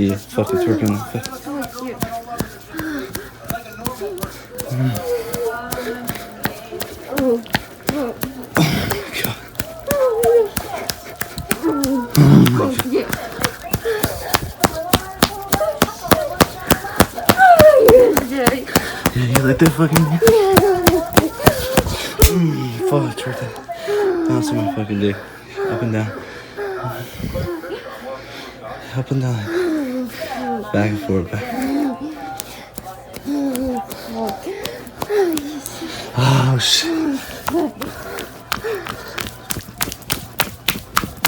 Yeah, fuck it, twerking. Fuck. God. Oh my god. Yeah, you like that fucking? Mm, fuck, twerk that. Bounce on my fucking dick. Up and down. Up and down. Back and forth. Back. Oh shit.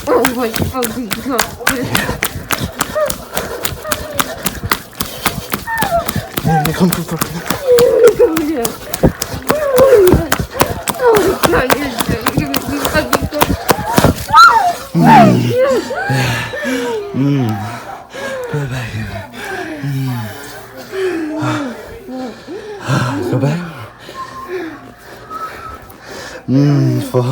Oh my fucking god. Yeah, come, come, come. Come here. Oh my god, you're so you're you fucking back. Mmm, fuck.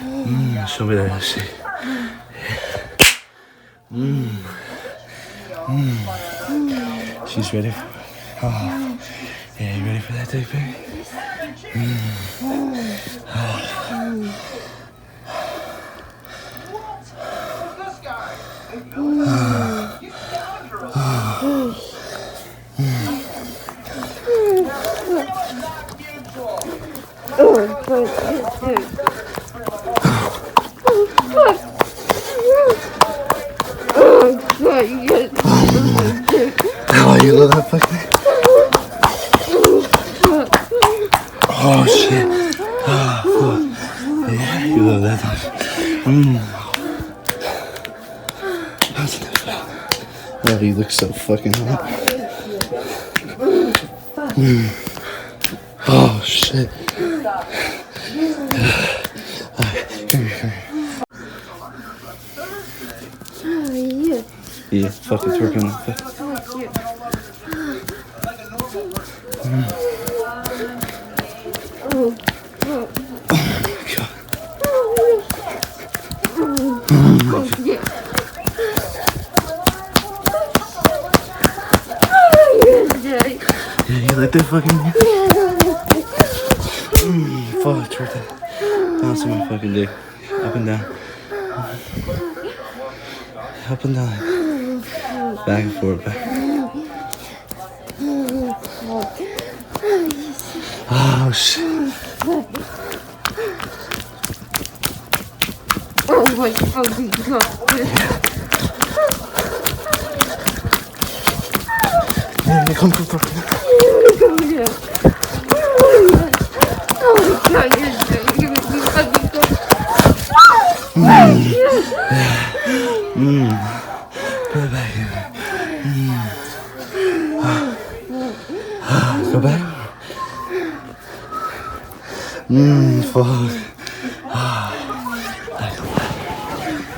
Mmm, show me that shit. Mmm. Mmm. She's ready for Oh. Yeah, you ready for that baby? Oh hmm. ah. Oh fuck, yes. Oh, you love that fucking Oh, shit. Oh, fuck. Yeah, you love that. Mmm. Oh, you look so fucking hot. Mm. Oh, shit. Yeah. Fuck it, twerking. Fuck. Oh. Oh, oh, God. Oh yeah. Yeah, you like that fucking? Fuck, twerk that. Bounce on my fucking dick. Up and down. Up and down. Back and forth. Back. Oh shit. Oh my fucking god. Come, come. Come Go back. Mmm, fuck. Ah,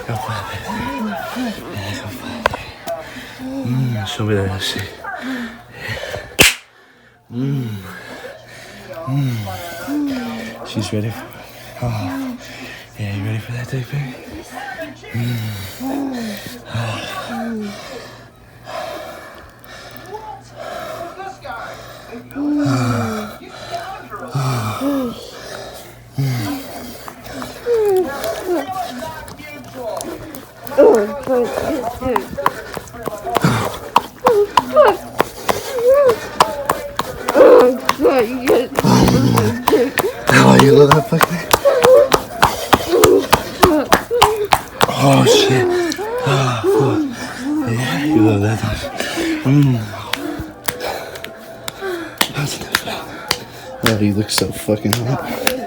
go play, baby. Yeah, go play. Mmm, show me that shit. Mmm. Mmm. She's ready for it. Oh. Yeah, you ready for that dick, baby? Oh Oh you love that fucking? Oh shit. Oh, fuck. Yeah, you love that. one. Mmm. Oh, you look so fucking hot.